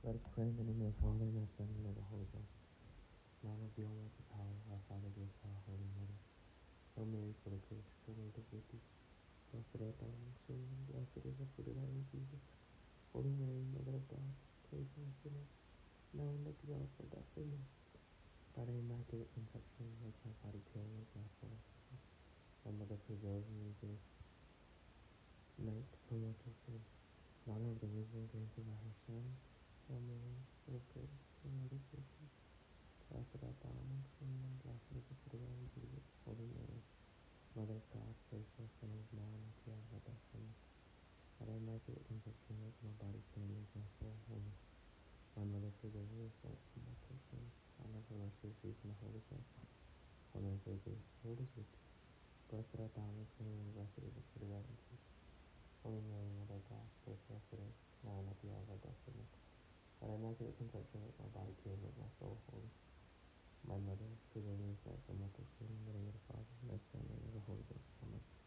Let us pray in the name of the Father, and of the Son, and of the Holy Ghost. Now of the Almighty power, our Father, bless our Holy Mother. Hail Mary, full of grace, the Lord is with thee. Blessed art thou amongst women, blessed is the fruit of thy womb, Jesus. Holy Mary, Mother of God, pray for us sinners, now and at the hour of our death. Amen. By thy immaculate conception, make my body pure, make my soul. My Mother, preserve me this night from mortal sin. In honor of the wisdom granted by her Son, Hail Mary, full of grace, the Lord is with thee. Blessed art thou amongst women, and blessed is the fruit of thy womb, Jesus. Holy Mary, Mother God, us now and at the hour of our death. Amen. By thy immaculate conception, make my body pure, make my soul holy. My Mother, Holy Lord is with amongst women, and blessed is fruit of thy womb, Jesus. Holy Mary, Mother God, pray for us sinners, now and at the hour of our death. Amen. By thy immaculate conception, my body pure, make my soul holy.